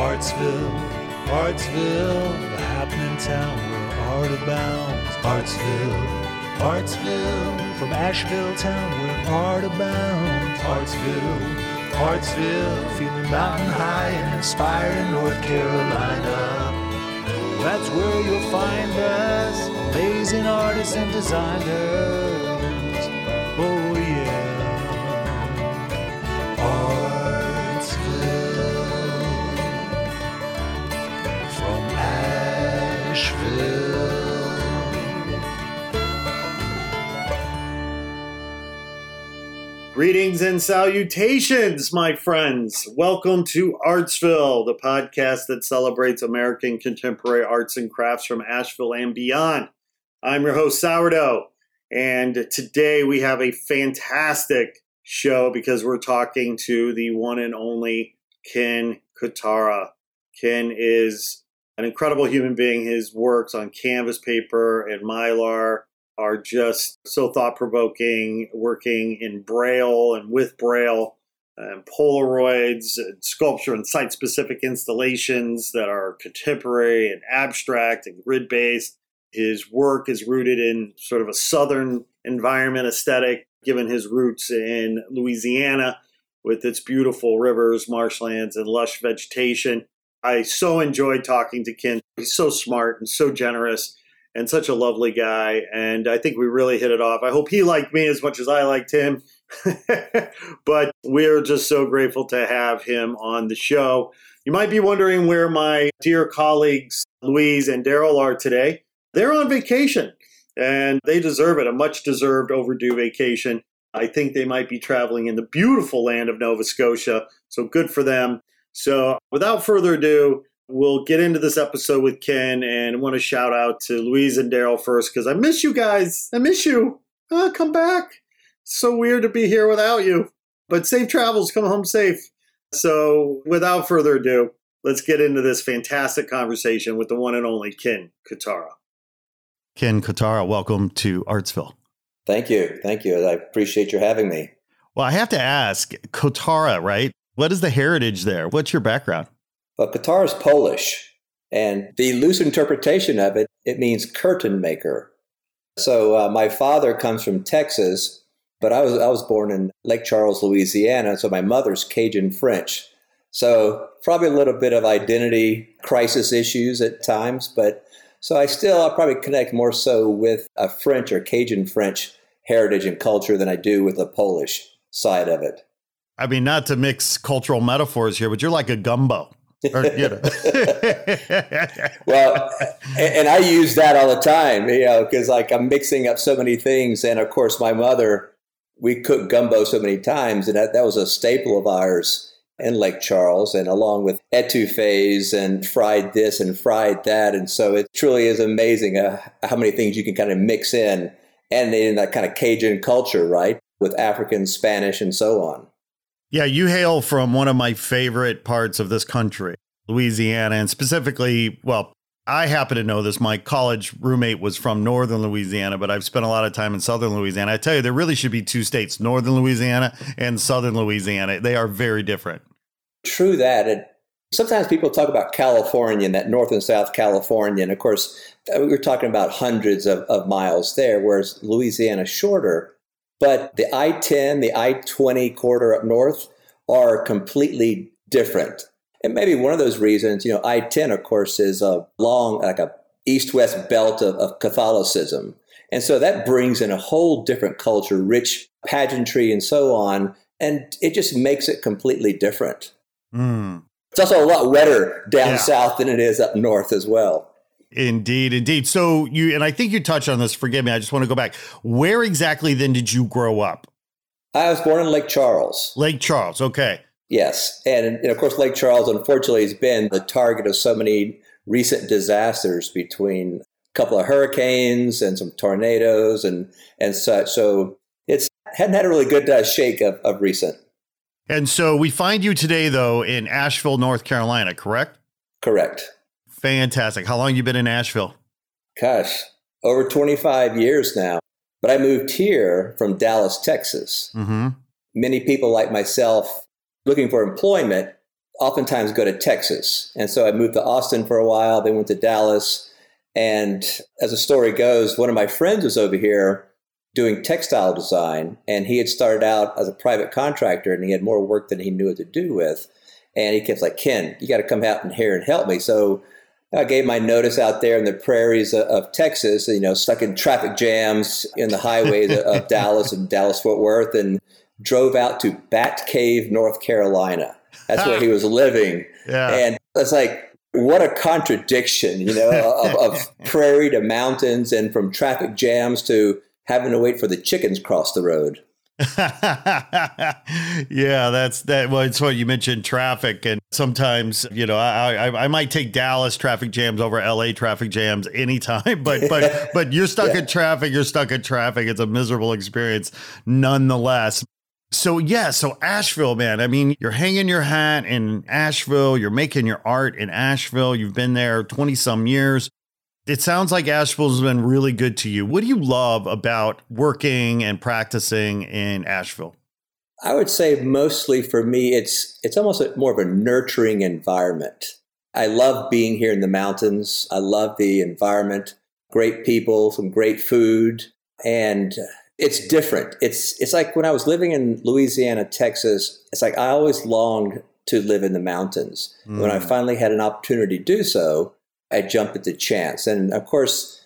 Artsville, Artsville, the happening town where art abounds. Artsville, Artsville, from Asheville town where art abounds. Artsville, Artsville, feeling mountain high and inspired in North Carolina. That's where you'll find us, amazing artists and designers. Greetings and salutations, my friends. Welcome to Artsville, the podcast that celebrates American contemporary arts and crafts from Asheville and beyond. I'm your host, Sourdough, and today we have a fantastic show because we're talking to the one and only Kenn Kotara. Kenn is an incredible human being. His works on canvas paper and mylar are just so thought provoking, working in Braille and with Braille, and Polaroids, and sculpture and site specific installations that are contemporary and abstract and grid based. His work is rooted in sort of a southern environment aesthetic, given his roots in Louisiana with its beautiful rivers, marshlands, and lush vegetation. I so enjoyed talking to Kenn. He's so smart and so generous and such a lovely guy. And I think we really hit it off. I hope he liked me as much as I liked him. but we're just so grateful to have him on the show. You might be wondering where my dear colleagues, Louise and Daryl, are today. They're on vacation and they deserve it, a much deserved overdue vacation. I think they might be traveling in the beautiful land of Nova Scotia. So good for them. So without further ado, we'll get into this episode with Kenn and I want to shout out to Louise and Daryl first because I miss you guys. I miss you. Uh, come back. It's so weird to be here without you. But safe travels. Come home safe. So without further ado, let's get into this fantastic conversation with the one and only Kenn Kotara. Kenn Kotara, welcome to Artsville. Thank you. Thank you. I appreciate you having me. Well, I have to ask, Kotara, right? What is the heritage there? What's your background? Well, Kotara is Polish, and the loose interpretation of it, it means curtain maker. So uh, my father comes from Texas, but I was I was born in Lake Charles, Louisiana. So my mother's Cajun French. So probably a little bit of identity crisis issues at times, but so I still I'll probably connect more so with a French or Cajun French heritage and culture than I do with the Polish side of it. I mean, not to mix cultural metaphors here, but you're like a gumbo. Or, you know. well, and, and, I use that all the time, you know, because like I'm mixing up so many things. And of course, my mother, we cooked gumbo so many times, and that, that was a staple of ours in Lake Charles, and along with etouffees and fried this and fried that. And so it truly is amazing uh, how many things you can kind of mix in and in that kind of Cajun culture, right? With African, Spanish, and so on. Yeah, you hail from one of my favorite parts of this country, Louisiana, and specifically, well, I happen to know this. My college roommate was from northern Louisiana, but I've spent a lot of time in southern Louisiana. I tell you, there really should be two states, northern Louisiana and southern Louisiana. They are very different. True that. And sometimes people talk about California and that north and south California. And of course, uh, we're talking about hundreds of, of miles there, whereas Louisiana shorter. But the I 10, the I 20 corridor up north are completely different. And maybe one of those reasons, you know, I 10, of course, is a long, like a east west belt of, of Catholicism. And so that brings in a whole different culture, rich pageantry and so on. And it just makes it completely different. Mm. It's also a lot wetter down yeah. south than it is up north as well. Indeed, indeed. So you and I think you touched on this. Forgive me. I just want to go back. Where exactly then did you grow up? I was born in Lake Charles. Lake Charles. Okay. Yes, and, and of course, Lake Charles unfortunately has been the target of so many recent disasters between a couple of hurricanes and some tornadoes and and such. So it's hadn't had a really good uh, shake of, of recent. And so we find you today, though, in Asheville, North Carolina. Correct. Correct. Fantastic. How long you been in Asheville? Gosh, over 25 years now. But I moved here from Dallas, Texas. Mm-hmm. Many people like myself looking for employment oftentimes go to Texas. And so I moved to Austin for a while, then went to Dallas. And as the story goes, one of my friends was over here doing textile design, and he had started out as a private contractor and he had more work than he knew what to do with. And he kept like, Kenn, you got to come out in here and help me. So I gave my notice out there in the prairies of, of Texas, you know, stuck in traffic jams in the highways of Dallas and Dallas Fort Worth, and drove out to Bat Cave, North Carolina. That's where he was living. Yeah. And it's like, what a contradiction, you know, of, of prairie to mountains and from traffic jams to having to wait for the chickens cross the road. yeah, that's that. Well, it's what you mentioned traffic, and sometimes you know I, I I might take Dallas traffic jams over L.A. traffic jams anytime, but but but you're stuck yeah. in traffic. You're stuck in traffic. It's a miserable experience, nonetheless. So yeah, so Asheville, man. I mean, you're hanging your hat in Asheville. You're making your art in Asheville. You've been there twenty some years. It sounds like Asheville's been really good to you. What do you love about working and practicing in Asheville? I would say mostly for me, it's it's almost a, more of a nurturing environment. I love being here in the mountains. I love the environment, great people, some great food, and it's different. It's it's like when I was living in Louisiana, Texas. It's like I always longed to live in the mountains. Mm. When I mm. finally had an opportunity to do so, I jump at the chance. And of course,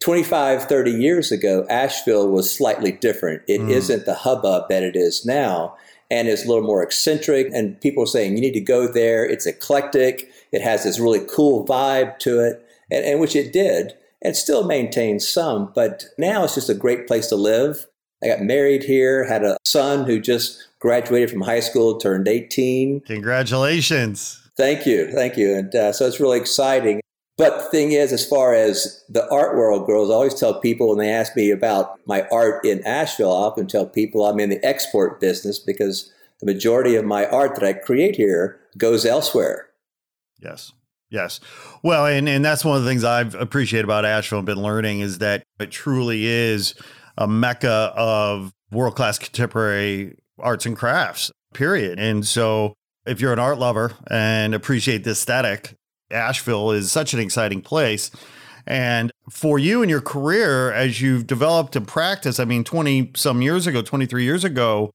25, 30 years ago, Asheville was slightly different. It mm. not the hubbub that it is now, and it's a little more eccentric. And people are saying you need to go there. It's eclectic. It has this really cool vibe to it, and, and which it did, and still maintains some. But now it's just a great place to live. I got married here, had a son who just graduated from high school, turned 18. Congratulations. Thank you. Thank you. And uh, so it's really exciting. But the thing is, as far as the art world goes, I always tell people when they ask me about my art in Asheville, I often tell people I'm in the export business because the majority of my art that I create here goes elsewhere. Yes. Yes. Well, and, and that's one of the things I've appreciated about Asheville and been learning is that it truly is a mecca of world class contemporary arts and crafts, period. And so if you're an art lover and appreciate the aesthetic, Asheville is such an exciting place. And for you and your career, as you've developed and practiced, I mean, 20 some years ago, 23 years ago,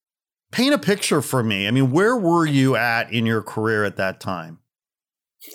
paint a picture for me. I mean, where were you at in your career at that time?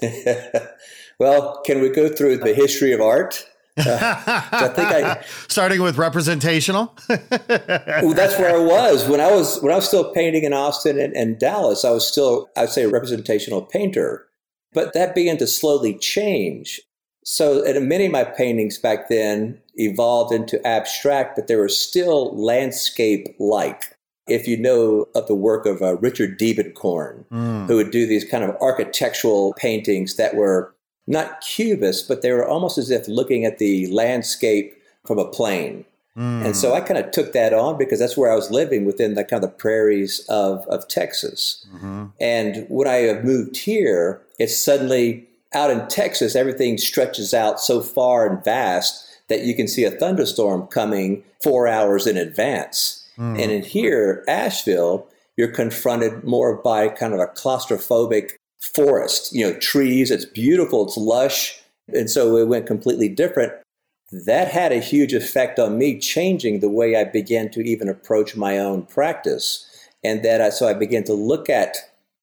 well, can we go through the history of art? Uh, I think I, starting with representational. well, that's where I was when I was when I was still painting in Austin and, and Dallas. I was still I'd say a representational painter. But that began to slowly change. So, and many of my paintings back then evolved into abstract, but they were still landscape like. If you know of the work of uh, Richard Diebenkorn, mm. who would do these kind of architectural paintings that were not cubist, but they were almost as if looking at the landscape from a plane. Mm. And so I kind of took that on because that's where I was living within the kind of the prairies of, of Texas. Mm-hmm. And when I have moved here, it's suddenly out in Texas, everything stretches out so far and vast that you can see a thunderstorm coming four hours in advance. Mm. And in here, Asheville, you're confronted more by kind of a claustrophobic forest, you know, trees. It's beautiful, it's lush. And so it went completely different that had a huge effect on me, changing the way I began to even approach my own practice. And that I, so I began to look at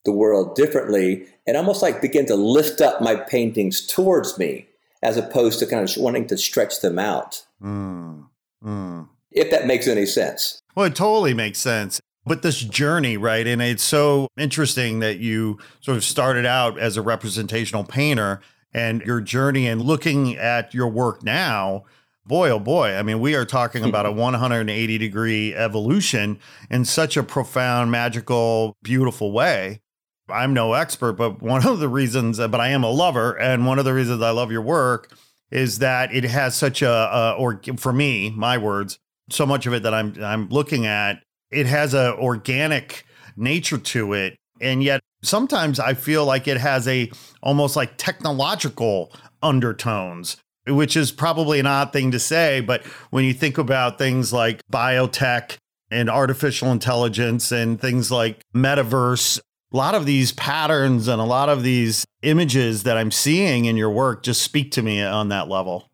the world differently and almost like begin to lift up my paintings towards me as opposed to kind of wanting to stretch them out. Mm, mm. If that makes any sense. Well, it totally makes sense. But this journey, right? And it's so interesting that you sort of started out as a representational painter and your journey and looking at your work now, boy, oh boy, I mean, we are talking about a 180 degree evolution in such a profound, magical, beautiful way. I'm no expert, but one of the reasons, but I am a lover. And one of the reasons I love your work is that it has such a, a or for me, my words, so much of it that I'm, I'm looking at, it has a organic nature to it. And yet sometimes I feel like it has a almost like technological undertones, which is probably an odd thing to say. But when you think about things like biotech and artificial intelligence and things like metaverse, a lot of these patterns and a lot of these images that I'm seeing in your work just speak to me on that level.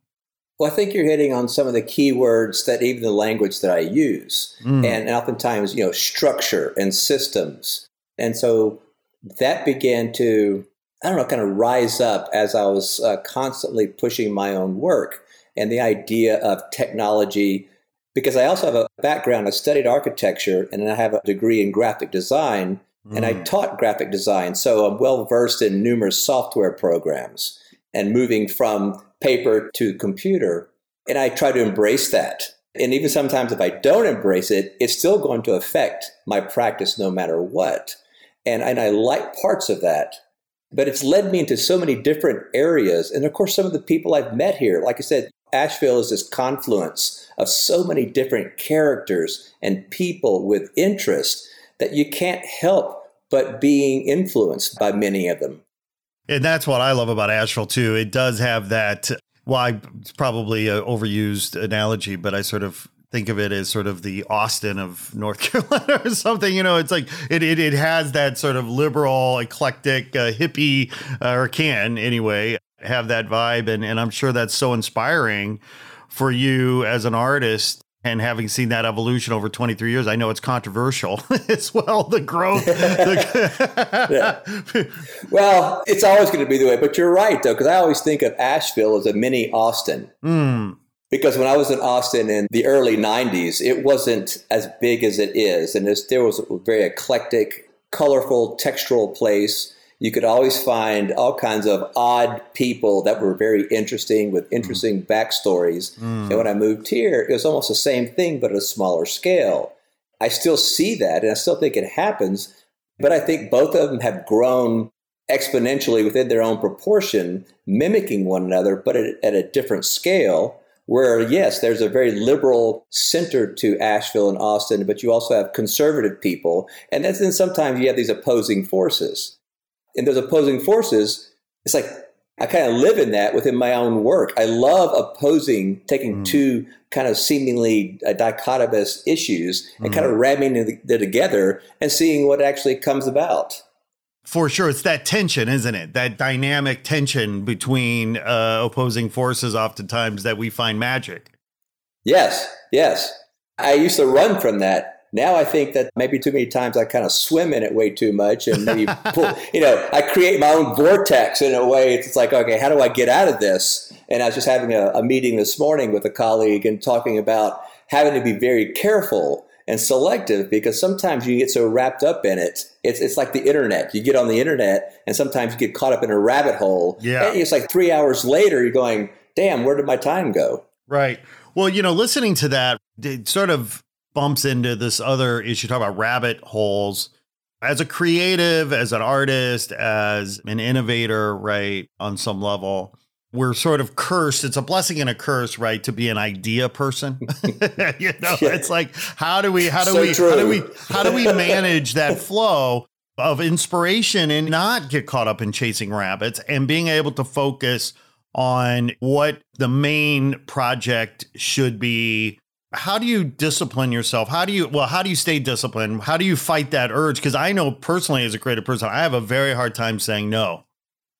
Well, I think you're hitting on some of the key words that even the language that I use, mm. and oftentimes, you know, structure and systems. And so that began to, I don't know, kind of rise up as I was uh, constantly pushing my own work and the idea of technology. Because I also have a background, I studied architecture and I have a degree in graphic design, mm. and I mm. taught graphic design. So I'm well versed in numerous software programs and moving from paper to computer. And I try to embrace that. And even sometimes if I don't embrace it, it's still going to affect my practice no matter what. And, and I like parts of that. But it's led me into so many different areas. And of course, some of the people I've met here, like I said, Asheville is this confluence of so many different characters and people with interest that you can't help but being influenced by many of them. And that's what I love about Asheville too. It does have that. Well, I, it's probably an overused analogy, but I sort of think of it as sort of the Austin of North Carolina or something. You know, it's like it it, it has that sort of liberal, eclectic, uh, hippie, uh, or can anyway have that vibe, and and I'm sure that's so inspiring for you as an artist and having seen that evolution over 23 years, I know it's controversial as well. The growth. the well, it's always going to be the way, but you're right though, because I always think of Asheville as a mini Austin. Mm. Because when I was in Austin in the early 90s, it wasn't as big as it is. And there was a very eclectic, colorful, textural place you could always find all kinds of odd people that were very interesting with interesting mm. backstories. Mm. And when I moved here, it was almost the same thing, but at a smaller scale. I still see that and I still think it happens, but I think both of them have grown exponentially within their own proportion, mimicking one another, but at, at a different scale. Where, yes, there's a very liberal center to Asheville and Austin, but you also have conservative people. And then sometimes you have these opposing forces and those opposing forces, it's like I kind of live in that within my own work. I love opposing, taking mm. two kind of seemingly uh, dichotomous issues and mm. kind of ramming them together and seeing what actually comes about. For sure, it's that tension, isn't it? That dynamic tension between uh, opposing forces, oftentimes that we find magic. Yes, yes. I used to run from that now I think that maybe too many times I kind of swim in it way too much and maybe pull, you know, I create my own vortex in a way. It's like, okay, how do I get out of this? And I was just having a, a meeting this morning with a colleague and talking about having to be very careful and selective because sometimes you get so wrapped up in it. It's, it's like the internet. You get on the internet and sometimes you get caught up in a rabbit hole. Yeah. And it's like three hours later, you're going, damn, where did my time go? Right. Well, you know, listening to that, it sort of bumps into this other issue, talk about rabbit holes. As a creative, as an artist, as an innovator, right, on some level, we're sort of cursed. It's a blessing and a curse, right, to be an idea person. you know, yeah. it's like how do we how do so we true. how do we how do we manage that flow of inspiration and not get caught up in chasing rabbits and being able to focus on what the main project should be how do you discipline yourself? How do you well, how do you stay disciplined? How do you fight that urge? Because I know personally as a creative person, I have a very hard time saying no.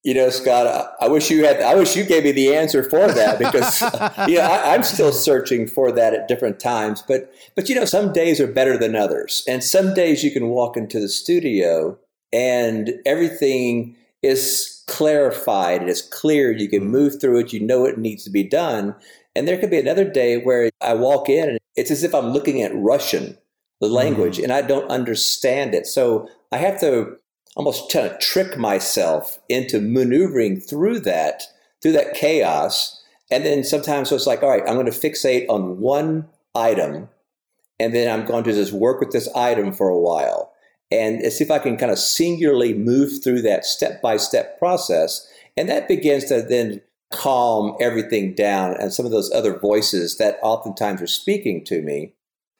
You know, Scott, I wish you had. I wish you gave me the answer for that because you know I, I'm still searching for that at different times. But but you know, some days are better than others, and some days you can walk into the studio and everything is clarified. It is clear. You can move through it. You know what needs to be done. And there could be another day where I walk in and it's as if I'm looking at Russian, the language, mm. and I don't understand it. So I have to almost trying to trick myself into maneuvering through that, through that chaos. And then sometimes it's like, all right, I'm going to fixate on one item and then I'm going to just work with this item for a while and see if I can kind of singularly move through that step by step process. And that begins to then calm everything down and some of those other voices that oftentimes are speaking to me.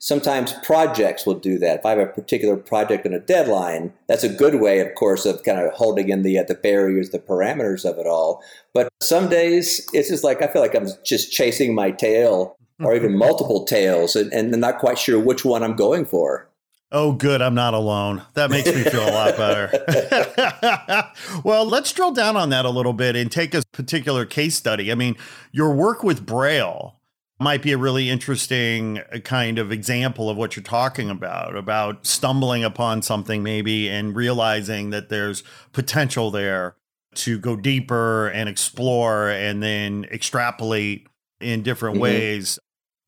Sometimes projects will do that. If I have a particular project and a deadline, that's a good way, of course, of kind of holding in the uh, the barriers, the parameters of it all. But some days it's just like I feel like I'm just chasing my tail, or even multiple tails, and, and not quite sure which one I'm going for. Oh, good. I'm not alone. That makes me feel a lot better. well, let's drill down on that a little bit and take a particular case study. I mean, your work with Braille might be a really interesting uh, kind of example of what you're talking about about stumbling upon something maybe and realizing that there's potential there to go deeper and explore and then extrapolate in different mm-hmm. ways.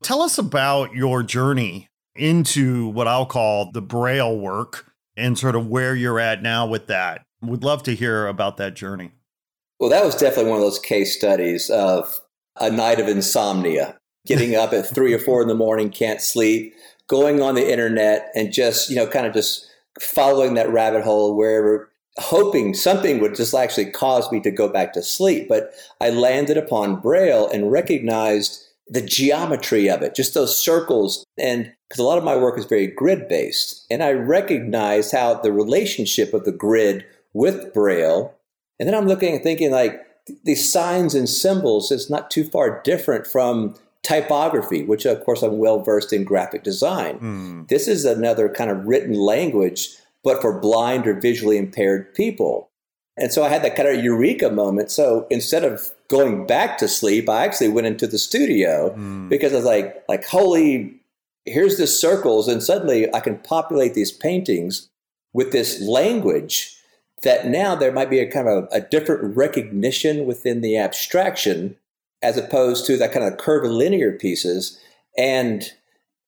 Tell us about your journey into what I'll call the Braille work and sort of where you're at now with that. Would love to hear about that journey. Well, that was definitely one of those case studies of a night of insomnia, getting up at three or four in the morning, can't sleep, going on the internet and just, you know, kind of just following that rabbit hole wherever, hoping something would just actually cause me to go back to sleep. But I landed upon Braille and recognized the geometry of it, just those circles. And because a lot of my work is very grid based, and I recognize how the relationship of the grid with Braille, and then I'm looking and thinking like these signs and symbols is not too far different from typography, which of course I'm well versed in graphic design. Mm. This is another kind of written language, but for blind or visually impaired people. And so I had that kind of eureka moment. So instead of going back to sleep, I actually went into the studio mm. because I was like, like, holy, here's the circles, and suddenly I can populate these paintings with this language that now there might be a kind of a different recognition within the abstraction as opposed to that kind of curvilinear pieces. And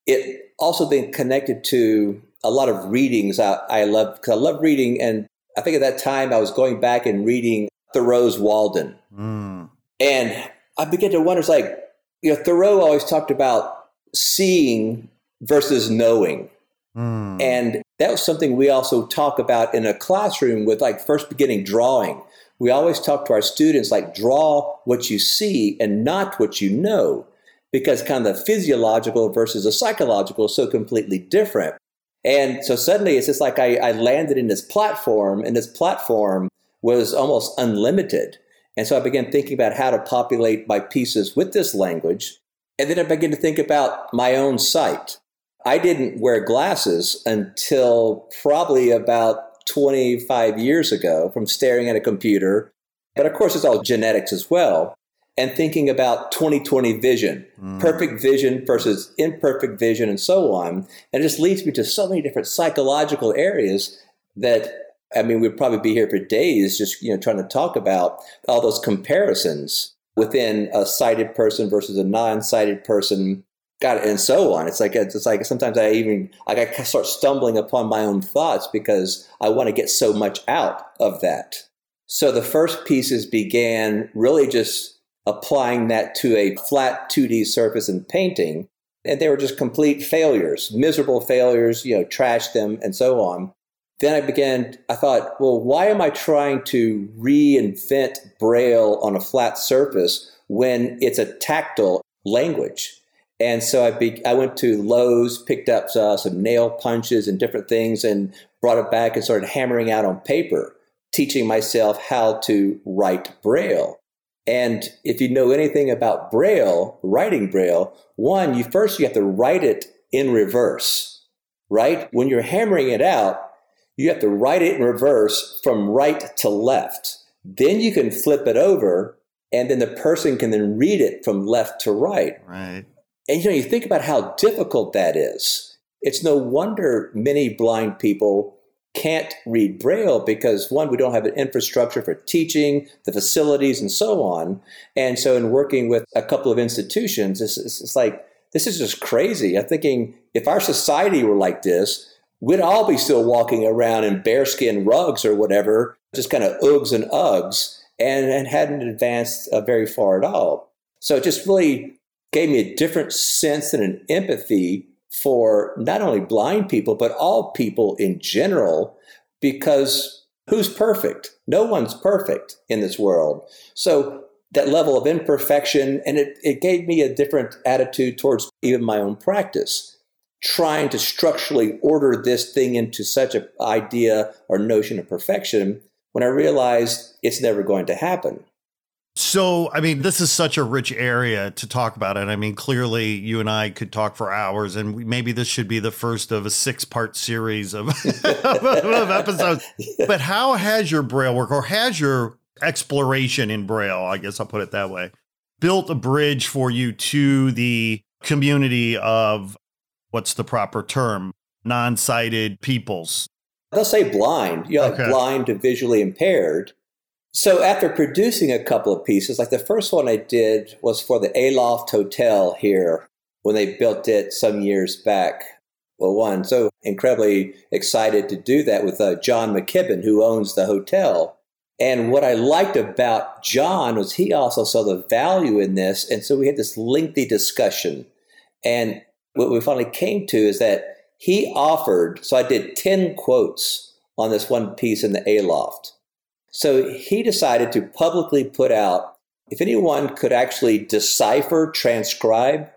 it also then connected to a lot of readings I, I love because I love reading and I think at that time I was going back and reading Thoreau's Walden. Mm. And I began to wonder, it's like, you know, Thoreau always talked about seeing versus knowing. Mm. And that was something we also talk about in a classroom with like first beginning drawing. We always talk to our students like draw what you see and not what you know, because kind of the physiological versus the psychological is so completely different. And so suddenly it's just like I, I landed in this platform, and this platform was almost unlimited. And so I began thinking about how to populate my pieces with this language. And then I began to think about my own sight. I didn't wear glasses until probably about 25 years ago from staring at a computer. But of course, it's all genetics as well and thinking about 2020 vision, mm. perfect vision versus imperfect vision, and so on. And it just leads me to so many different psychological areas that I mean, we'd probably be here for days just you know trying to talk about all those comparisons within a sighted person versus a non-sighted person. God, and so on. It's like it's like sometimes I even like I start stumbling upon my own thoughts because I want to get so much out of that. So the first pieces began really just applying that to a flat 2D surface and painting. And they were just complete failures, miserable failures, you know, trashed them and so on. Then I began, I thought, well, why am I trying to reinvent Braille on a flat surface when it's a tactile language? And so I, be, I went to Lowe's, picked up uh, some nail punches and different things, and brought it back and started hammering out on paper, teaching myself how to write Braille. And if you know anything about Braille, writing Braille, one, you first you have to write it in reverse, right? When you're hammering it out, you have to write it in reverse from right to left. Then you can flip it over, and then the person can then read it from left to right. Right. And you know, you think about how difficult that is. It's no wonder many blind people can't read Braille because one, we don't have an infrastructure for teaching, the facilities, and so on. And so, in working with a couple of institutions, it's, it's like this is just crazy. I'm thinking if our society were like this, we'd all be still walking around in bearskin rugs or whatever, just kind of oogs and ugs, and, and hadn't advanced uh, very far at all. So just really gave me a different sense and an empathy for not only blind people, but all people in general, because who's perfect? No one's perfect in this world. So that level of imperfection, and it, it gave me a different attitude towards even my own practice, trying to structurally order this thing into such an idea or notion of perfection when I realized it's never going to happen. So, I mean, this is such a rich area to talk about it. I mean, clearly, you and I could talk for hours, and we, maybe this should be the first of a six part series of, of episodes. But how has your Braille work, or has your exploration in Braille, I guess I'll put it that way, built a bridge for you to the community of what's the proper term? Non sighted peoples. They'll say blind, you know, Okay. like blind to visually impaired. So after producing a couple of pieces, like the first one I did was for the Aloft Hotel here when they built it some years back. Well, one, so incredibly excited to do that with uh, John McKibbon, who owns the hotel. And what I liked about John was he also saw the value in this. And so we had this lengthy discussion. And what we finally came to is that he offered, so I did 10 quotes on this one piece in the Aloft. So he decided to publicly put out if anyone could actually decipher, transcribe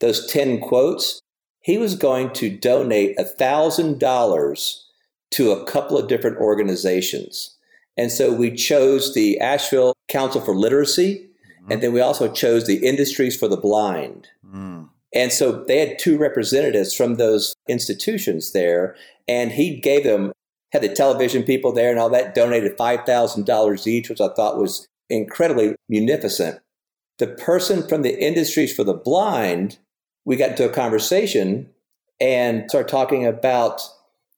those 10 quotes, he was going to donate $1,000 to a couple of different organizations. And so we chose the Asheville Council for Literacy, and then we also chose the Industries for the Blind. Mm. And so they had two representatives from those institutions there, and he gave them, had the television people there and all that, donated $5,000 each, which I thought was incredibly munificent. The person from the Industries for the Blind, we got into a conversation and started talking about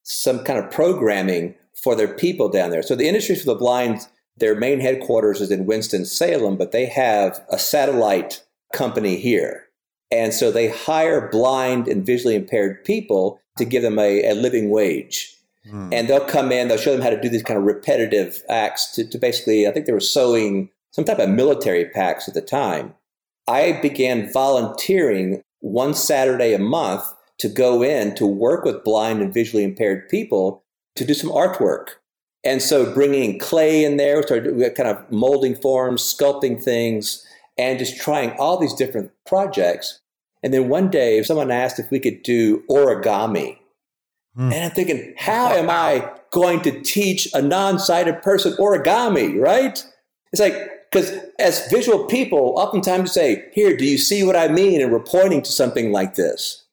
some kind of programming for their people down there. So the Industries for the Blind, their main headquarters is in Winston-Salem, but they have a satellite company here. And so they hire blind and visually impaired people to give them a, a living wage. Mm. And they'll come in, they'll show them how to do these kind of repetitive acts to, to basically, I think they were sewing some type of military packs at the time. I began volunteering one Saturday a month to go in to work with blind and visually impaired people to do some artwork. And so bringing clay in there, we started kind of molding forms, sculpting things, and just trying all these different projects. And then one day, someone asked if we could do origami. Hmm. And I'm thinking, how am I going to teach a non sighted person origami, right? It's like, because as visual people, oftentimes you say, Here, do you see what I mean? And we're pointing to something like this.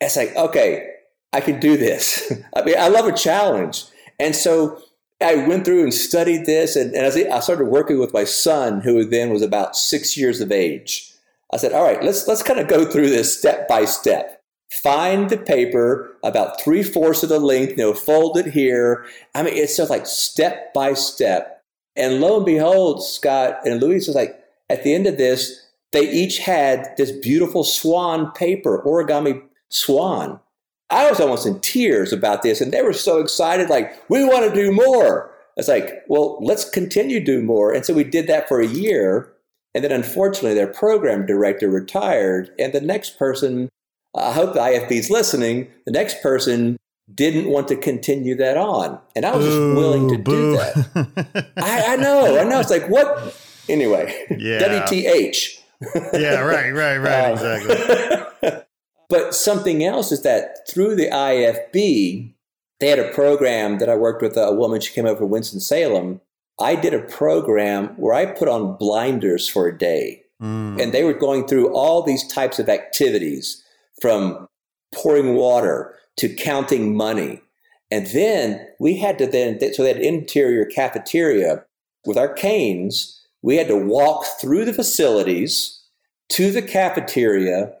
It's like, okay, I can do this. I mean, I love a challenge. And so I went through and studied this, and, and I I started working with my son, who then was about six years of age. I said, "All right, let's let's kind of go through this step by step. Find the paper about three fourths of the length, you know, fold it here. I mean, it's just like step by step. And lo and behold, Scott and Louise was like, at the end of this, they each had this beautiful swan paper, origami swan. I was almost in tears about this, and they were so excited, like, we want to do more. It's like, well, let's continue to do more. And so we did that for a year. And then unfortunately, their program director retired, and the next person, I hope the IFB is listening, the next person didn't want to continue that on. And I was just willing to do that. I, I know, I know. It's like, what? Anyway, Yeah. WTH. yeah, right, right, right, Uh, exactly. but something else is that through the IFB, they had a program that I worked with a woman. She came over from Winston-Salem. I did a program where I put on blinders for a day. Mm. And they were going through all these types of activities from pouring water to counting money. And then we had to then, so that interior cafeteria with our canes, we had to walk through the facilities to the cafeteria,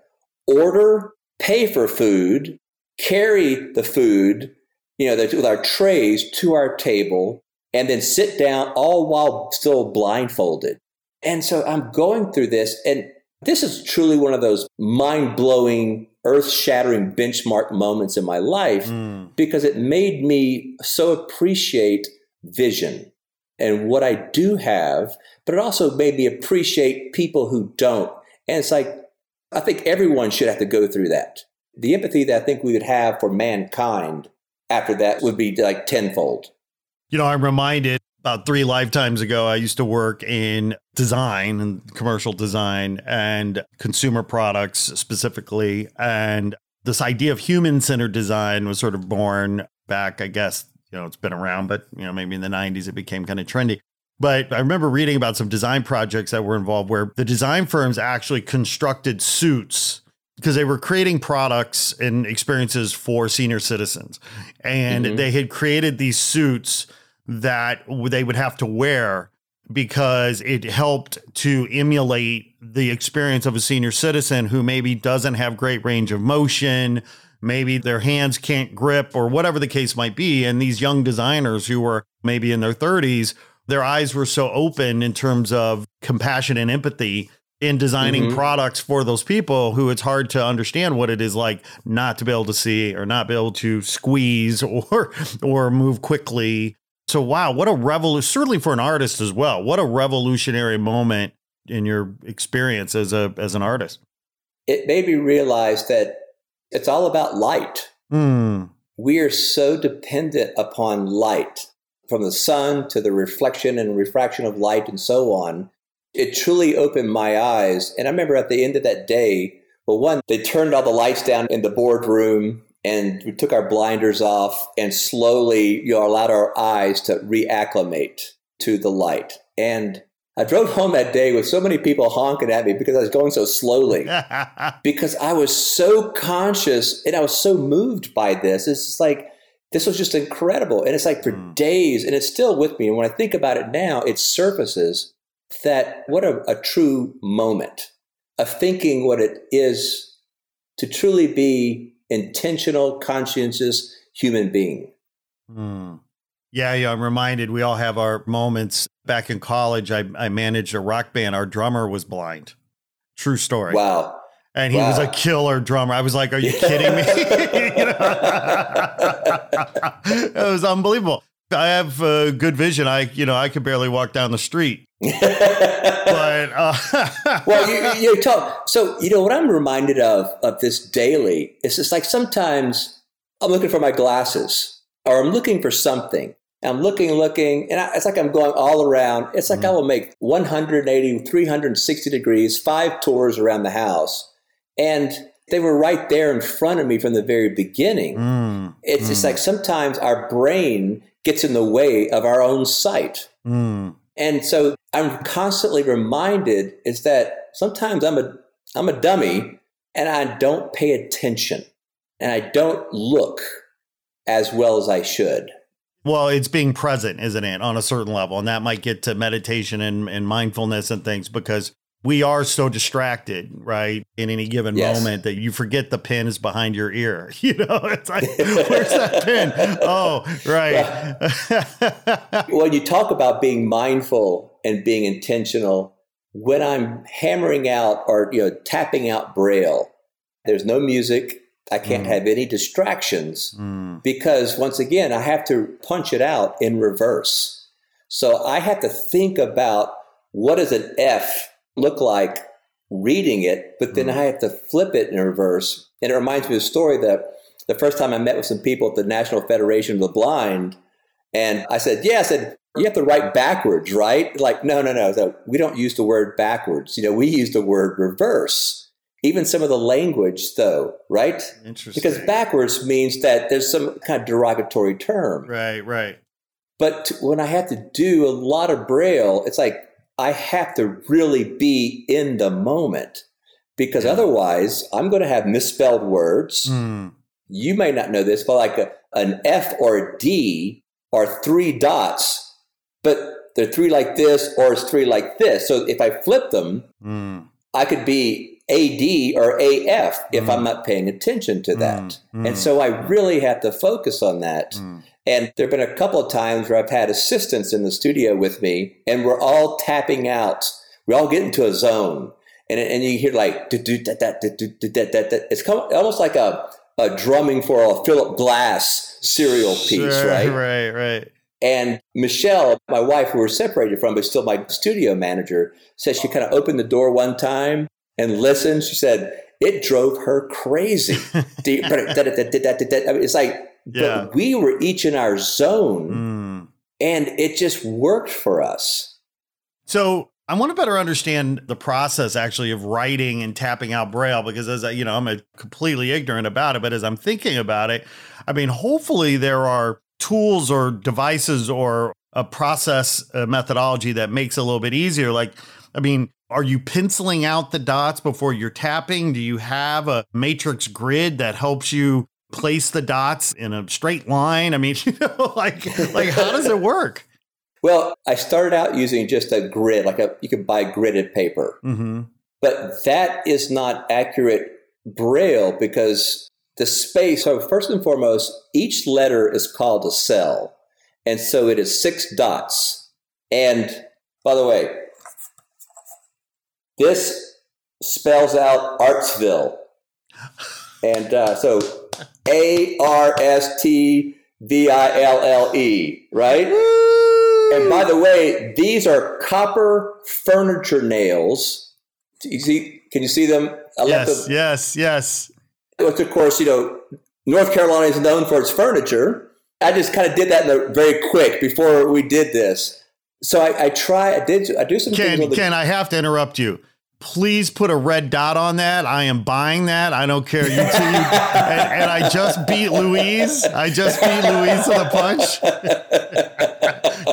order, pay for food, carry the food, you know, with our trays to our table, and then sit down all while still blindfolded. And so I'm going through this, and this is truly one of those mind blowing, earth shattering benchmark moments in my life Mm. because it made me so appreciate vision and what I do have, but it also made me appreciate people who don't. And it's like, I think everyone should have to go through that. The empathy that I think we would have for mankind after that would be like tenfold. You know, I'm reminded about three lifetimes ago, I used to work in design and commercial design and consumer products specifically. And this idea of human centered design was sort of born back, I guess, you know, it's been around, but, you know, maybe in the 90s it became kind of trendy. But I remember reading about some design projects that were involved where the design firms actually constructed suits because they were creating products and experiences for senior citizens. And mm-hmm. they had created these suits that they would have to wear because it helped to emulate the experience of a senior citizen who maybe doesn't have great range of motion, maybe their hands can't grip or whatever the case might be. And these young designers who were maybe in their 30s, their eyes were so open in terms of compassion and empathy in designing mm-hmm. products for those people who it's hard to understand what it is like not to be able to see or not be able to squeeze or or move quickly. So wow, what a revolution certainly for an artist as well. What a revolutionary moment in your experience as a as an artist. It made me realize that it's all about light. Mm. We are so dependent upon light, from the sun to the reflection and refraction of light and so on. It truly opened my eyes. And I remember at the end of that day, well, one, they turned all the lights down in the boardroom and we took our blinders off and slowly you know, allowed our eyes to reacclimate to the light. And I drove home that day with so many people honking at me because I was going so slowly. because I was so conscious and I was so moved by this. It's just like, this was just incredible. And it's like for mm. days, and it's still with me. And when I think about it now, it surfaces that what a, a true moment of thinking what it is to truly be intentional, conscientious human being. Mm. Yeah, yeah, I'm reminded we all have our moments. Back in college, I, I managed a rock band. Our drummer was blind. True story. Wow. And he wow. was a killer drummer. I was like, "Are you kidding me?" it was unbelievable. I have uh, good vision. I, you know, I could barely walk down the street. but uh, well, you, you talk. So you know what I'm reminded of of this daily is just like sometimes I'm looking for my glasses or I'm looking for something, I'm looking, looking, and I, it's like I'm going all around. It's like mm. I will make 180, 360 degrees, five tours around the house. And they were right there in front of me from the very beginning. Mm. It's mm. just like sometimes our brain gets in the way of our own sight. Mm. And so I'm constantly reminded is that sometimes I'm a I'm a dummy and I don't pay attention and I don't look as well as I should. Well, it's being present, isn't it, on a certain level? And that might get to meditation and, and mindfulness and things because we are so distracted, right, in any given yes. moment that you forget the pin is behind your ear. You know, it's like, where's that pin? Oh, right. when you talk about being mindful and being intentional, when I'm hammering out or you know tapping out braille, there's no music, I can't mm. have any distractions mm. because once again, I have to punch it out in reverse. So I have to think about what is an F look like reading it, but then mm. I have to flip it in reverse. And it reminds me of a story that the first time I met with some people at the National Federation of the Blind, and I said, Yeah, I said, you have to write backwards, right? Like, no, no, no. So we don't use the word backwards. You know, we use the word reverse even some of the language though right interesting because backwards means that there's some kind of derogatory term right right but when i have to do a lot of braille it's like i have to really be in the moment because yeah. otherwise i'm going to have misspelled words mm. you may not know this but like a, an f or a d are three dots but they're three like this or it's three like this so if i flip them mm. i could be AD or AF if mm. I'm not paying attention to that. Mm. Mm. And so I really have to focus on that. Mm. And there have been a couple of times where I've had assistants in the studio with me and we're all tapping out. We all get into a zone. And, and you hear like, it's almost like a, a drumming for a Philip Glass serial piece, sure, right? Right, right. And Michelle, my wife, who we're separated from, but still my studio manager, says she kind of opened the door one time and listened. She said it drove her crazy. it's like, yeah. but we were each in our zone, mm. and it just worked for us. So I want to better understand the process actually of writing and tapping out braille because as I, you know, I'm a completely ignorant about it, but as I'm thinking about it, I mean, hopefully there are tools or devices or a process a methodology that makes it a little bit easier. Like, I mean, are you penciling out the dots before you're tapping? Do you have a matrix grid that helps you place the dots in a straight line? I mean, you know, like like how does it work? Well, I started out using just a grid, like a you could buy gridded paper, Mm-hmm. but that is not accurate braille because the space. So first and foremost, each letter is called a cell, and so it is six dots. And by the way, this spells out Artsville, and uh, so A R S T V I L L E, right? And by the way, these are copper furniture nails. You see? Can you see them? I yes, them- yes, yes. which of course, you know, North Carolina is known for its furniture. I just kind of did that in the, very quick before we did this. So I, I try. I did. I do some things Kenn, the, Kenn, I have to interrupt you. Please put a red dot on that. I am buying that. I don't care. You two, and, and I just beat Louise. I just beat Louise to the punch.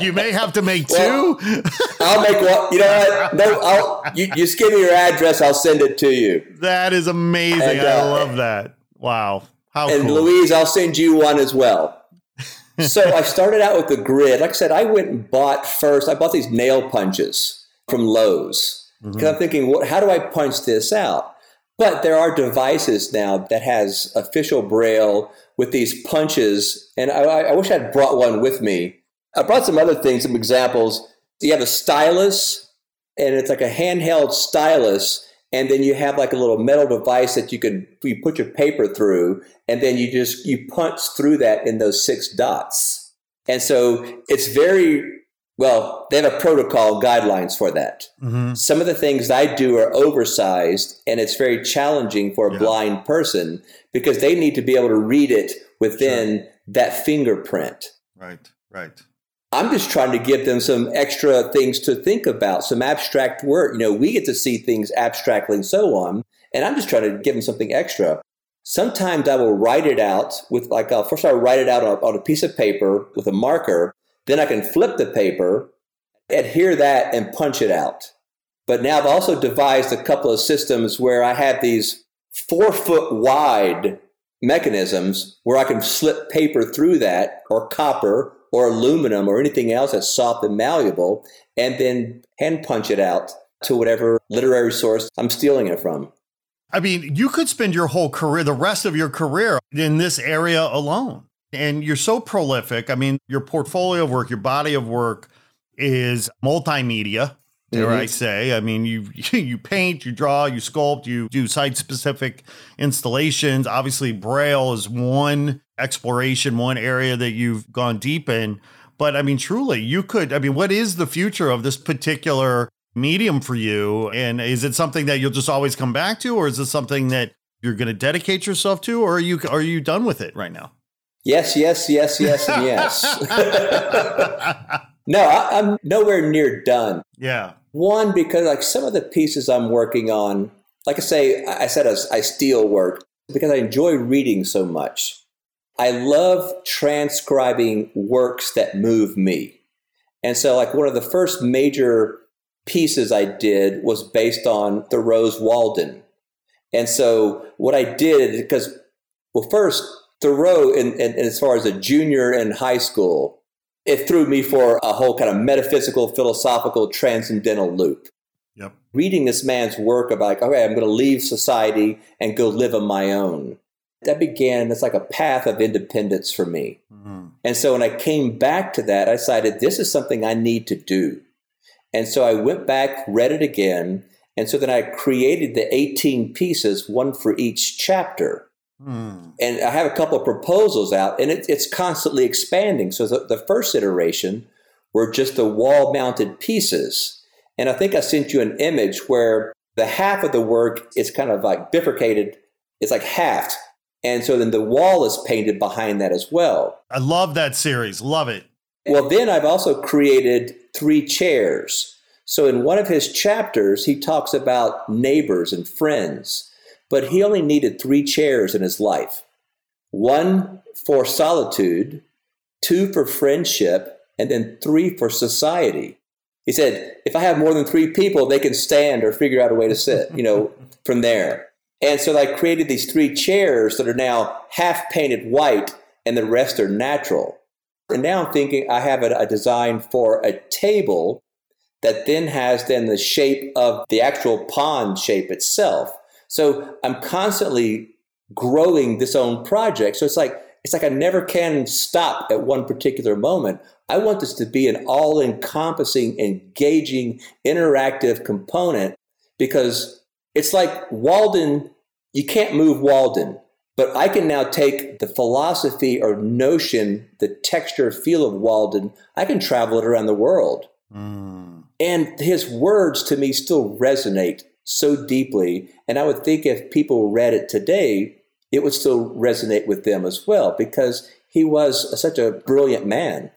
you may have to make Well, two. I'll make one. You know what? No, I'll. You you just give me your address. I'll send it to you. That is amazing. And, I uh, love that. Wow. How And cool. Louise, I'll send you one as well. so I started out with the grid. Like I said, I went and bought first. I bought these nail punches from Lowe's Mm-hmm. because I'm thinking? How do I punch this out? But there are devices now that has official braille with these punches, and I, I wish I'd brought one with me. I brought some other things, some examples. You have a stylus, and it's like a handheld stylus, and then you have like a little metal device that you can you put your paper through, and then you just you punch through that in those six dots. And so it's very well, they have a protocol guidelines for that. Mhm. Some of the things I do are oversized, and it's very challenging for a Yeah. blind person because they need to be able to read it within that fingerprint. Right, right. I'm just trying to give them some extra things to think about, some abstract work. You know, we get to see things abstractly and so on, and I'm just trying to give them something extra. Sometimes I will write it out with, like, first I'll write it out on, on a piece of paper with a marker, then I can flip the paper, adhere that, and punch it out. But now I've also devised a couple of systems where I have these four foot wide mechanisms where I can slip paper through that, or copper, or aluminum, or anything else that's soft and malleable, and then hand punch it out to whatever literary source I'm stealing it from. I mean, you could spend your whole career, the rest of your career in this area alone. And you're so prolific. I mean, your portfolio of work, your body of work is multimedia, dare Mhm. I say. I mean, you you paint, you draw, you sculpt, you do site specific installations. Obviously, Braille is one exploration, one area that you've gone deep in. But I mean, truly, you could. I mean, what is the future of this particular medium for you? And is it something that you'll just always come back to, or is it something that you're going to dedicate yourself to, or are you are you done with it right now? Yes, yes, yes, yes, and yes. no, I, I'm nowhere near done. yeah. One, because like some of the pieces I'm working on, like I say, I said I, I steal work because I enjoy reading so much. I love transcribing works that move me. And so, like, one of the first major pieces I did was based on Thoreau's Walden. And so, what I did, because, well, first, Thoreau, in, in, as far as a junior in high school, it threw me for a whole kind of metaphysical, philosophical, transcendental loop. Yep. Reading this man's work about, like, okay, I'm going to leave society and go live on my own. That began, it's like a path of independence for me. Mhm. And so when I came back to that, I decided this is something I need to do. And so I went back, read it again. And so then I created the 18 pieces, one for each chapter. Hmm. And I have a couple of proposals out, and it, it's constantly expanding. So the, the first iteration were just the wall mounted pieces. And I think I sent you an image where the half of the work is kind of like bifurcated, it's like halved. And so then the wall is painted behind that as well. I love that series. Love it. Well, then I've also created three chairs. So in one of his chapters, he talks about neighbors and friends, but he only needed three chairs in his life one for solitude, two for friendship, and then three for society. He said, if I have more than three people, they can stand or figure out a way to sit, you know, from there. And so I created these three chairs that are now half painted white and the rest are natural. And now I'm thinking I have a, a design for a table that then has then the shape of the actual pond shape itself. So I'm constantly growing this own project. So it's like it's like I never can stop at one particular moment. I want this to be an all-encompassing, engaging, interactive component because it's like Walden, you can't move Walden. But I can now take the philosophy or notion, the texture, feel of Walden, I can travel it around the world. Mm. And his words to me still resonate so deeply. And I would think if people read it today, it would still resonate with them as well because he was such a brilliant man.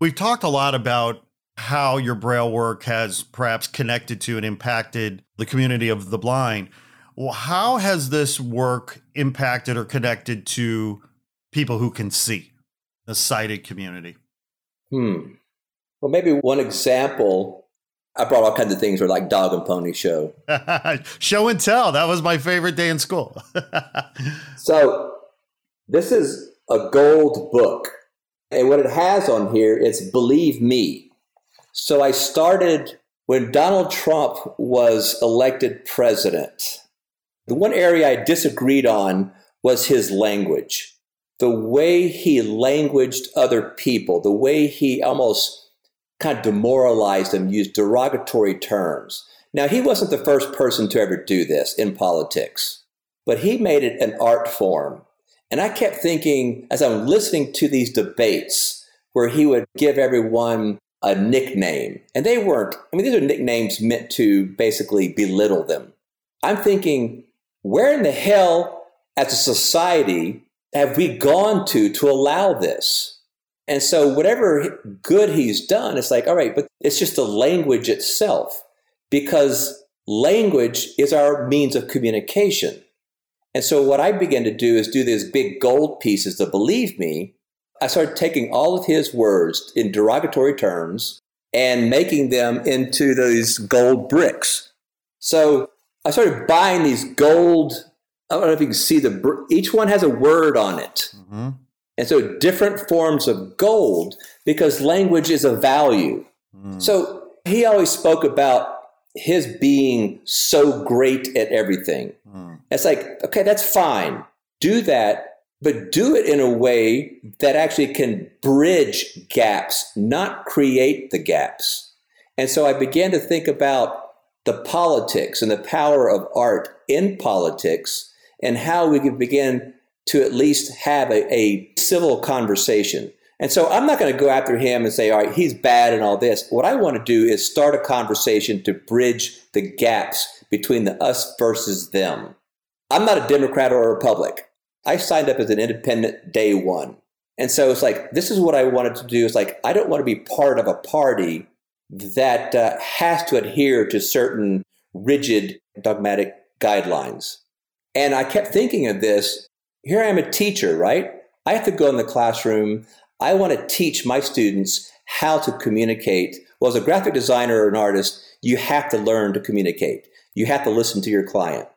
We've talked a lot about how your Braille work has perhaps connected to and impacted the community of the blind. Well, how has this work impacted or connected to people who can see, the sighted community? Hmm. Well, maybe one example. I brought all kinds of things for like dog and pony show. show and tell. That was my favorite day in school. so, this is a gold book. And what it has on here is believe me. So I started when Donald Trump was elected president. The one area I disagreed on was his language. The way he languaged other people, the way he almost kind of demoralized them, used derogatory terms. Now, he wasn't the first person to ever do this in politics, but he made it an art form. And I kept thinking, as I'm listening to these debates, where he would give everyone a nickname, and they weren't, I mean, these are nicknames meant to basically belittle them. I'm thinking, where in the hell, as a society, have we gone to to allow this? And so, whatever good he's done, it's like, all right, but it's just the language itself, because language is our means of communication. And so, what I began to do is do these big gold pieces to believe me. I started taking all of his words in derogatory terms and making them into those gold bricks. So, I started buying these gold. I don't know if you can see the. Each one has a word on it, mm-hmm. And so different forms of gold because language is a value. Mm. So he always spoke about his being so great at everything. Mm. It's like okay, that's fine. Do that, but do it in a way that actually can bridge gaps, not create the gaps. And so I began to think about the politics and the power of art in politics and how we can begin to at least have a, a civil conversation. And so I'm not going to go after him and say, all right, he's bad and all this. What I want to do is start a conversation to bridge the gaps between the us versus them. I'm not a Democrat or a Republican. I signed up as an independent day one. And so it's like, this is what I wanted to do. It's like, I don't want to be part of a party that uh, has to adhere to certain rigid dogmatic guidelines. And I kept thinking of this. Here I am a teacher, right? I have to go in the classroom. I want to teach my students how to communicate. Well, as a graphic designer or an artist, you have to learn to communicate. You have to listen to your client.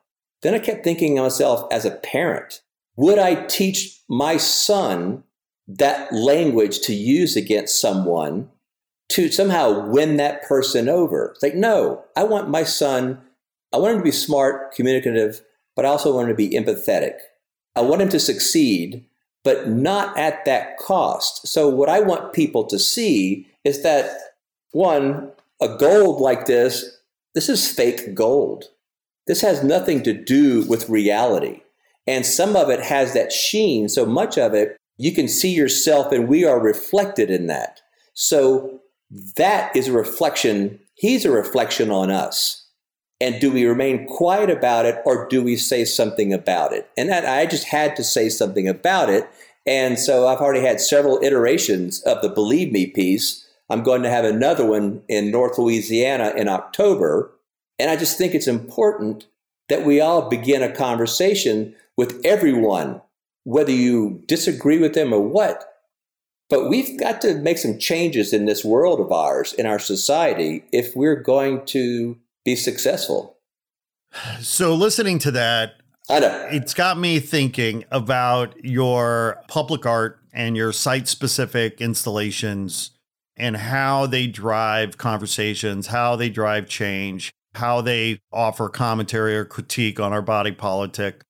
Then I kept thinking to myself as a parent. Would I teach my son that language to use against someone to somehow win that person over. It's like, no, I want my son, I want him to be smart, communicative, but I also want him to be empathetic. I want him to succeed, but not at that cost. So, what I want people to see is that one, a gold like this, this is fake gold. This has nothing to do with reality. And some of it has that sheen, so much of it, you can see yourself, and we are reflected in that. So, that is a reflection, he's a reflection on us. And do we remain quiet about it or do we say something about it? And that I just had to say something about it. And so I've already had several iterations of the Believe Me piece. I'm going to have another one in North Louisiana in October. And I just think it's important that we all begin a conversation with everyone, whether you disagree with them or what But we've got to make some changes in this world of ours, in our society, if we're going to be successful. So, listening to that, I know. it's got me thinking about your public art and your site specific installations and how they drive conversations, how they drive change, how they offer commentary or critique on our body politic.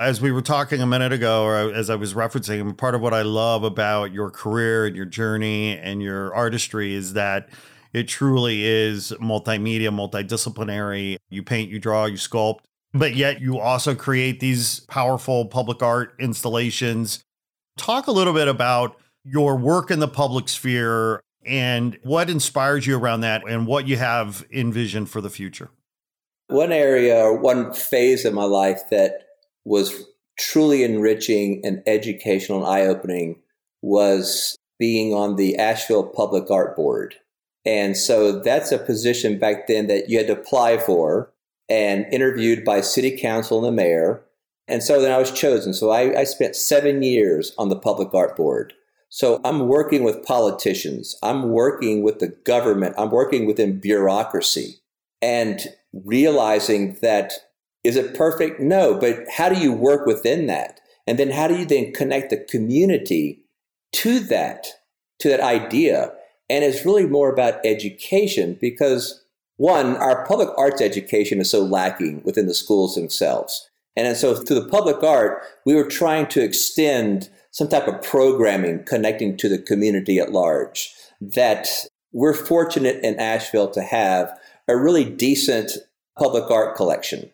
As we were talking a minute ago, or as I was referencing, part of what I love about your career and your journey and your artistry is that it truly is multimedia, multidisciplinary. You paint, you draw, you sculpt, but yet you also create these powerful public art installations. Talk a little bit about your work in the public sphere and what inspires you around that and what you have envisioned for the future. One area or one phase of my life that was truly enriching and educational and eye opening was being on the Asheville Public Art Board. And so that's a position back then that you had to apply for and interviewed by city council and the mayor. And so then I was chosen. So I, I spent seven years on the Public Art Board. So I'm working with politicians, I'm working with the government, I'm working within bureaucracy and realizing that is it perfect? No, but how do you work within that? And then how do you then connect the community to that, to that idea? And it's really more about education because one, our public arts education is so lacking within the schools themselves. And so through the public art, we were trying to extend some type of programming connecting to the community at large that we're fortunate in Asheville to have a really decent public art collection.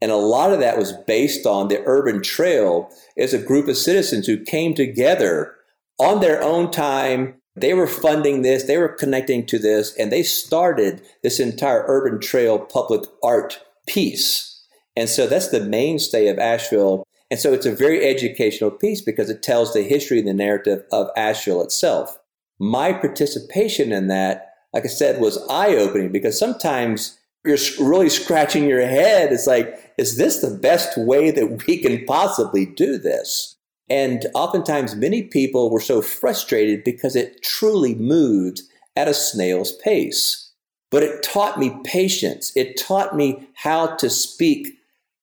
And a lot of that was based on the Urban Trail as a group of citizens who came together on their own time. They were funding this, they were connecting to this, and they started this entire Urban Trail public art piece. And so that's the mainstay of Asheville. And so it's a very educational piece because it tells the history and the narrative of Asheville itself. My participation in that, like I said, was eye opening because sometimes you're really scratching your head. It's like, is this the best way that we can possibly do this? And oftentimes, many people were so frustrated because it truly moved at a snail's pace. But it taught me patience. It taught me how to speak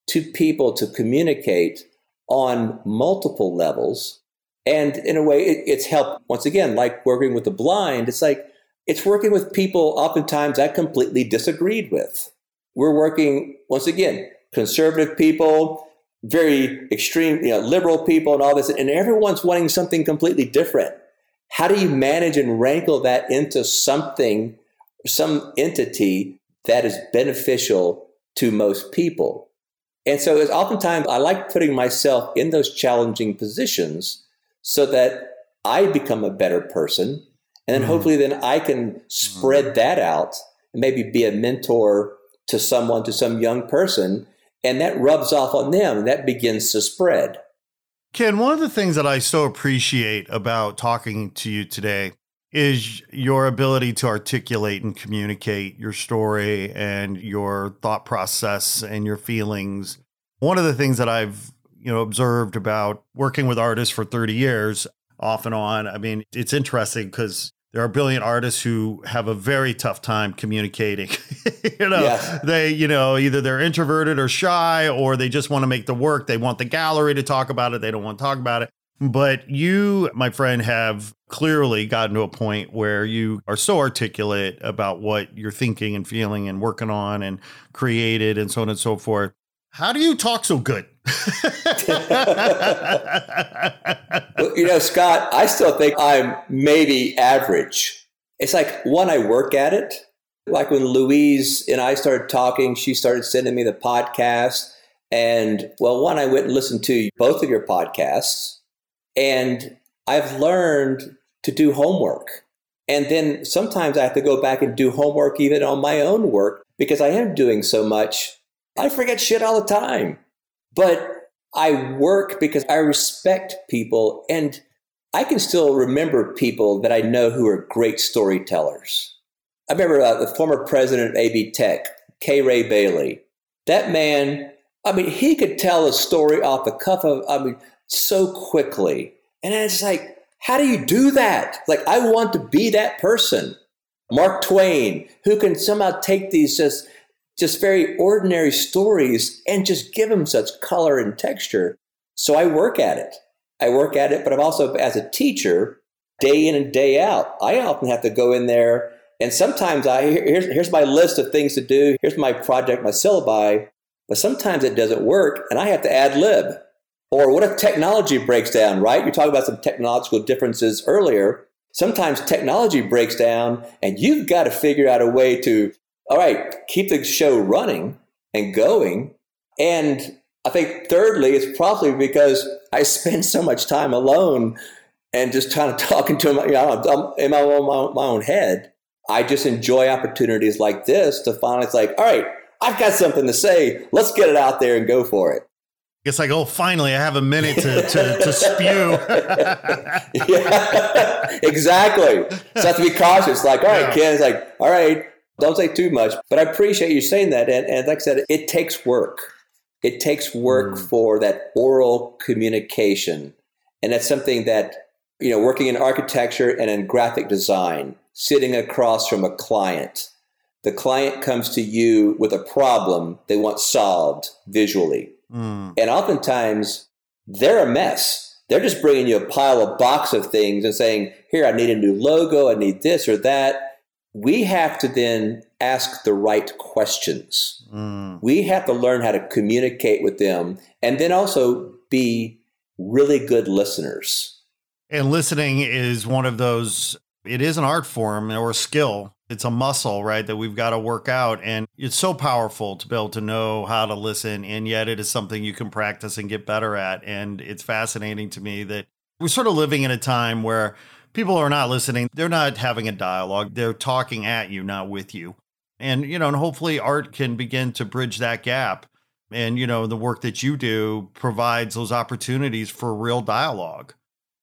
to people, to communicate on multiple levels. And in a way, it, it's helped, once again, like working with the blind, it's like it's working with people oftentimes I completely disagreed with. We're working, once again, conservative people, very extreme, you know, liberal people, and all this, and everyone's wanting something completely different. How do you manage and wrangle that into something, some entity that is beneficial to most people? And so, it's oftentimes I like putting myself in those challenging positions so that I become a better person and then mm hopefully then I can spread mm that out and maybe be a mentor to someone, to some young person, and that rubs off on them and that begins to spread. Kenn, one of the things that I so appreciate about talking to you today is your ability to articulate and communicate your story and your thought process and your feelings. One of the things that I've you know observed about working with artists for 30 years off and on i mean it's interesting because there are brilliant artists who have a very tough time communicating. you know, yes. they, you know, either they're introverted or shy, or they just want to make the work. They want the gallery to talk about it. They don't want to talk about it. But you, my friend, have clearly gotten to a point where you are so articulate about what you're thinking and feeling and working on and created and so on and so forth. How do you talk so good? you know, Scott, I still think I'm maybe average. It's like one, I work at it. Like when Louise and I started talking, she started sending me the podcast. And well, one, I went and listened to both of your podcasts. And I've learned to do homework. And then sometimes I have to go back and do homework even on my own work because I am doing so much. I forget shit all the time. But I work because I respect people and I can still remember people that I know who are great storytellers. I remember uh, the former president of AB Tech, K. Ray Bailey. That man, I mean, he could tell a story off the cuff of, I mean, so quickly. And it's like, How do you do that? Like, I want to be that person. Mark Twain, who can somehow take these just just very ordinary stories and just give them such color and texture. So I work at it. I work at it, but I'm also as a teacher, day in and day out. I often have to go in there and sometimes I here's here's my list of things to do. Here's my project, my syllabi. But sometimes it doesn't work, and I have to ad lib. Or what if technology breaks down? Right? You talked about some technological differences earlier. Sometimes technology breaks down, and you've got to figure out a way to, all right, keep the show running and going. And I think thirdly, it's probably because I spend so much time alone and just kind of talking to my, you know, in my own, my own head I just enjoy opportunities like this to finally, it's like, all right, I've got something to say. Let's get it out there and go for it. It's like, oh, finally, I have a minute to, to, to spew. yeah, exactly. So I have to be cautious. Like, all right, yeah. Kenn, it's like, all right, don't say too much. But I appreciate you saying that. And, and like I said, it takes work. It takes work mm. for that oral communication. And that's something that, you know, working in architecture and in graphic design, sitting across from a client. The client comes to you with a problem they want solved visually. Mm. And oftentimes they're a mess. They're just bringing you a pile of box of things and saying, Here, I need a new logo, I need this or that. We have to then ask the right questions. Mm. We have to learn how to communicate with them and then also be really good listeners. And listening is one of those it is an art form or a skill. It's a muscle, right, that we've got to work out. And it's so powerful to be able to know how to listen. And yet it is something you can practice and get better at. And it's fascinating to me that we're sort of living in a time where people are not listening. They're not having a dialogue. They're talking at you, not with you. And, you know, and hopefully art can begin to bridge that gap. And, you know, the work that you do provides those opportunities for real dialogue.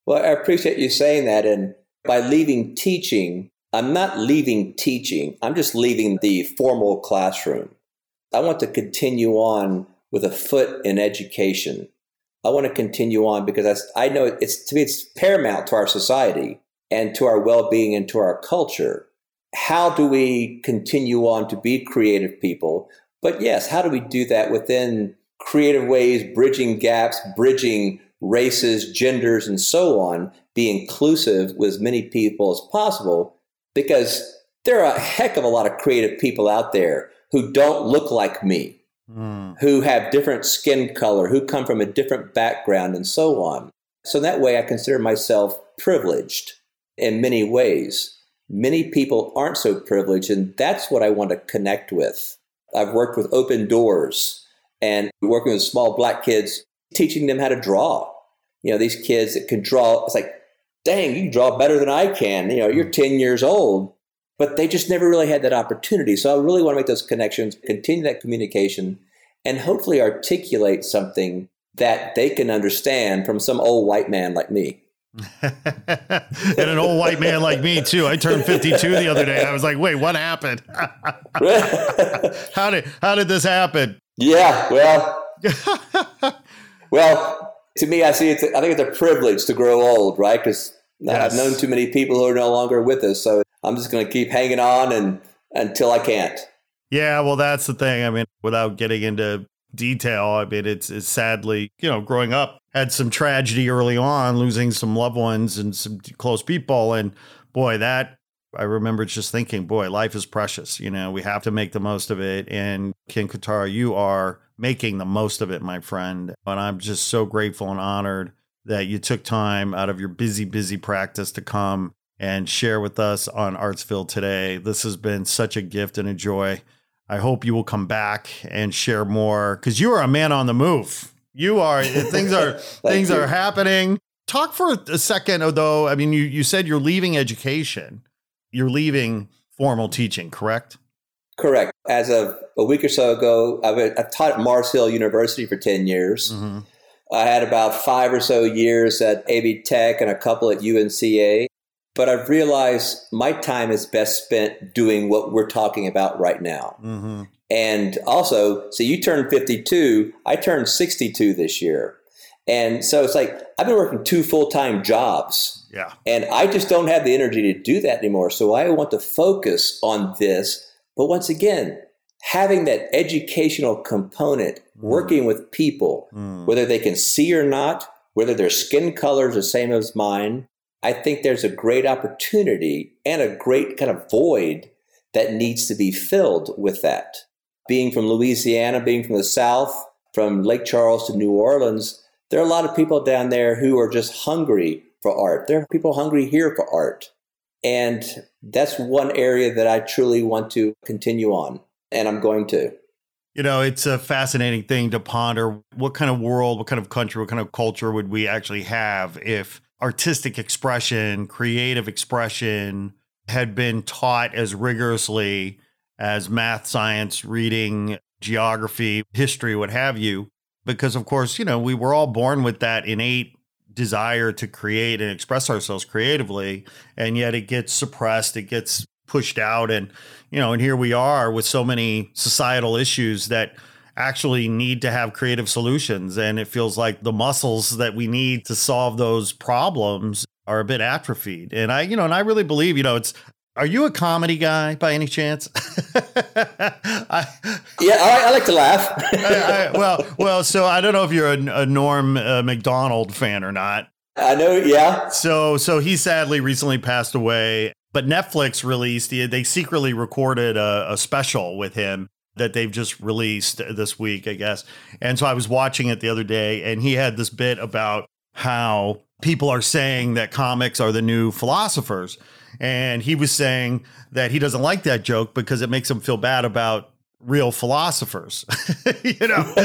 Well, I appreciate you saying that. And by leaving teaching, I'm not leaving teaching, I'm just leaving the formal classroom. I want to continue on with a foot in education. I want to continue on because I, I know it's to me it's paramount to our society and to our well-being and to our culture. How do we continue on to be creative people? But yes, how do we do that within creative ways, bridging gaps, bridging races, genders, and so on, be inclusive with as many people as possible because there are a heck of a lot of creative people out there who don't look like me, mm. who have different skin color, who come from a different background, and so on. So that way, I consider myself privileged in many ways. Many people aren't so privileged, and that's what I want to connect with. I've worked with Open Doors and working with small black kids, teaching them how to draw. You know, these kids that can draw, it's like dang, you draw better than I can. You know, you're mm-hmm. 10 years old. But they just never really had that opportunity. So I really want to make those connections, continue that communication, and hopefully articulate something that they can understand from some old white man like me. and an old white man like me too. I turned 52 the other day. I was like, "Wait, what happened? how did how did this happen?" Yeah, well, well, to me, I see it. I think it's a privilege to grow old, right? Because yes. I've known too many people who are no longer with us. So I'm just going to keep hanging on and until I can't. Yeah, well, that's the thing. I mean, without getting into detail, I mean, it's, it's sadly, you know, growing up, had some tragedy early on, losing some loved ones and some close people. And boy, that I remember just thinking, boy, life is precious. You know, we have to make the most of it. And Kenn Kotara, you are making the most of it, my friend. And I'm just so grateful and honored that you took time out of your busy, busy practice to come and share with us on Artsville today. This has been such a gift and a joy. I hope you will come back and share more because you are a man on the move. You are things are things you. are happening. Talk for a second, though. I mean, you you said you're leaving education you're leaving formal teaching, correct? Correct. As of a week or so ago, I've, I've taught at Mars Hill University for 10 years. Mm-hmm. I had about five or so years at AB Tech and a couple at UNCA. But I've realized my time is best spent doing what we're talking about right now. Mm-hmm. And also, so you turned 52, I turned 62 this year. And so it's like I've been working two full time jobs. Yeah. And I just don't have the energy to do that anymore. So I want to focus on this. But once again, having that educational component, Mm. working with people, Mm. whether they can see or not, whether their skin color is the same as mine, I think there's a great opportunity and a great kind of void that needs to be filled with that. Being from Louisiana, being from the South, from Lake Charles to New Orleans, there are a lot of people down there who are just hungry for art. There are people hungry here for art. And that's one area that I truly want to continue on, and I'm going to. You know, it's a fascinating thing to ponder. What kind of world, what kind of country, what kind of culture would we actually have if artistic expression, creative expression had been taught as rigorously as math, science, reading, geography, history, what have you? Because, of course, you know, we were all born with that innate desire to create and express ourselves creatively, and yet it gets suppressed, it gets pushed out. And, you know, and here we are with so many societal issues that actually need to have creative solutions. And it feels like the muscles that we need to solve those problems are a bit atrophied. And I, you know, and I really believe, you know, it's, are you a comedy guy by any chance? I, Yeah, I, I like to laugh. I, well, well, so I don't know if you're a, a Norm uh, Macdonald fan or not. I know, yeah. So, so he sadly recently passed away. But Netflix released, they secretly recorded a, a special with him that they've just released this week, I guess. And so I was watching it the other day, and he had this bit about how people are saying that comics are the new philosophers. And he was saying that he doesn't like that joke because it makes him feel bad about real philosophers, you know.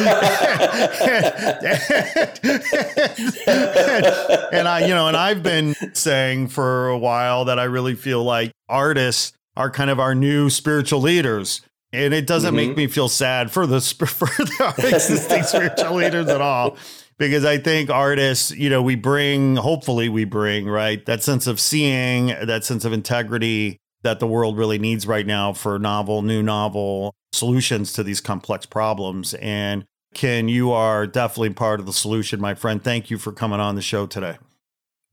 and I, you know, and I've been saying for a while that I really feel like artists are kind of our new spiritual leaders. And it doesn't Mhm. make me feel sad for the for the existing spiritual leaders at all because I think artists, you know, we bring, hopefully, we bring, right, that sense of seeing, that sense of integrity that the world really needs right now for novel, new novel solutions to these complex problems. And Kenn, you are definitely part of the solution, my friend. Thank you for coming on the show today.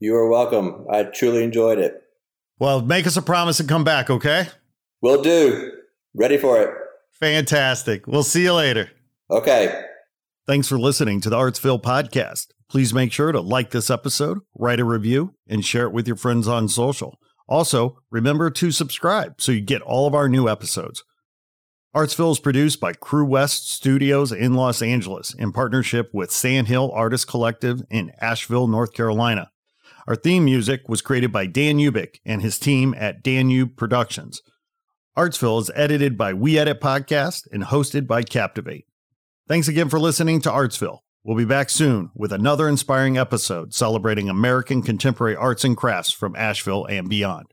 You are welcome. I truly enjoyed it. Well, make us a promise and come back, okay? Will do. Ready for it. Fantastic. We'll see you later. Okay. Thanks for listening to the Artsville podcast. Please make sure to like this episode, write a review, and share it with your friends on social. Also, remember to subscribe so you get all of our new episodes. Artsville is produced by Crew West Studios in Los Angeles in partnership with Sandhill Artist Collective in Asheville, North Carolina. Our theme music was created by Dan Ubik and his team at Danube Productions. Artsville is edited by We Edit Podcast and hosted by Captivate. Thanks again for listening to Artsville. We'll be back soon with another inspiring episode celebrating American contemporary arts and crafts from Asheville and beyond.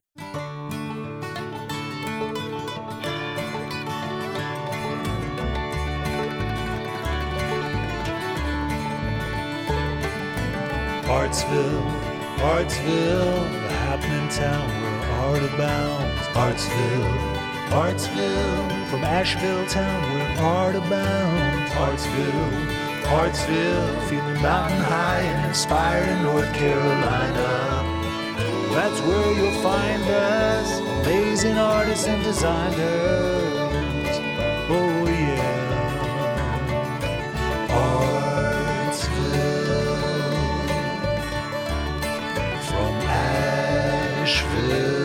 Artsville, Artsville, the happening town where art abounds. Artsville, Artsville, from Asheville town where art abounds. Artsville, Artsville, feeling mountain high and inspired in North Carolina. That's where you'll find us, amazing artists and designers. Oh yeah, Artsville, from Asheville.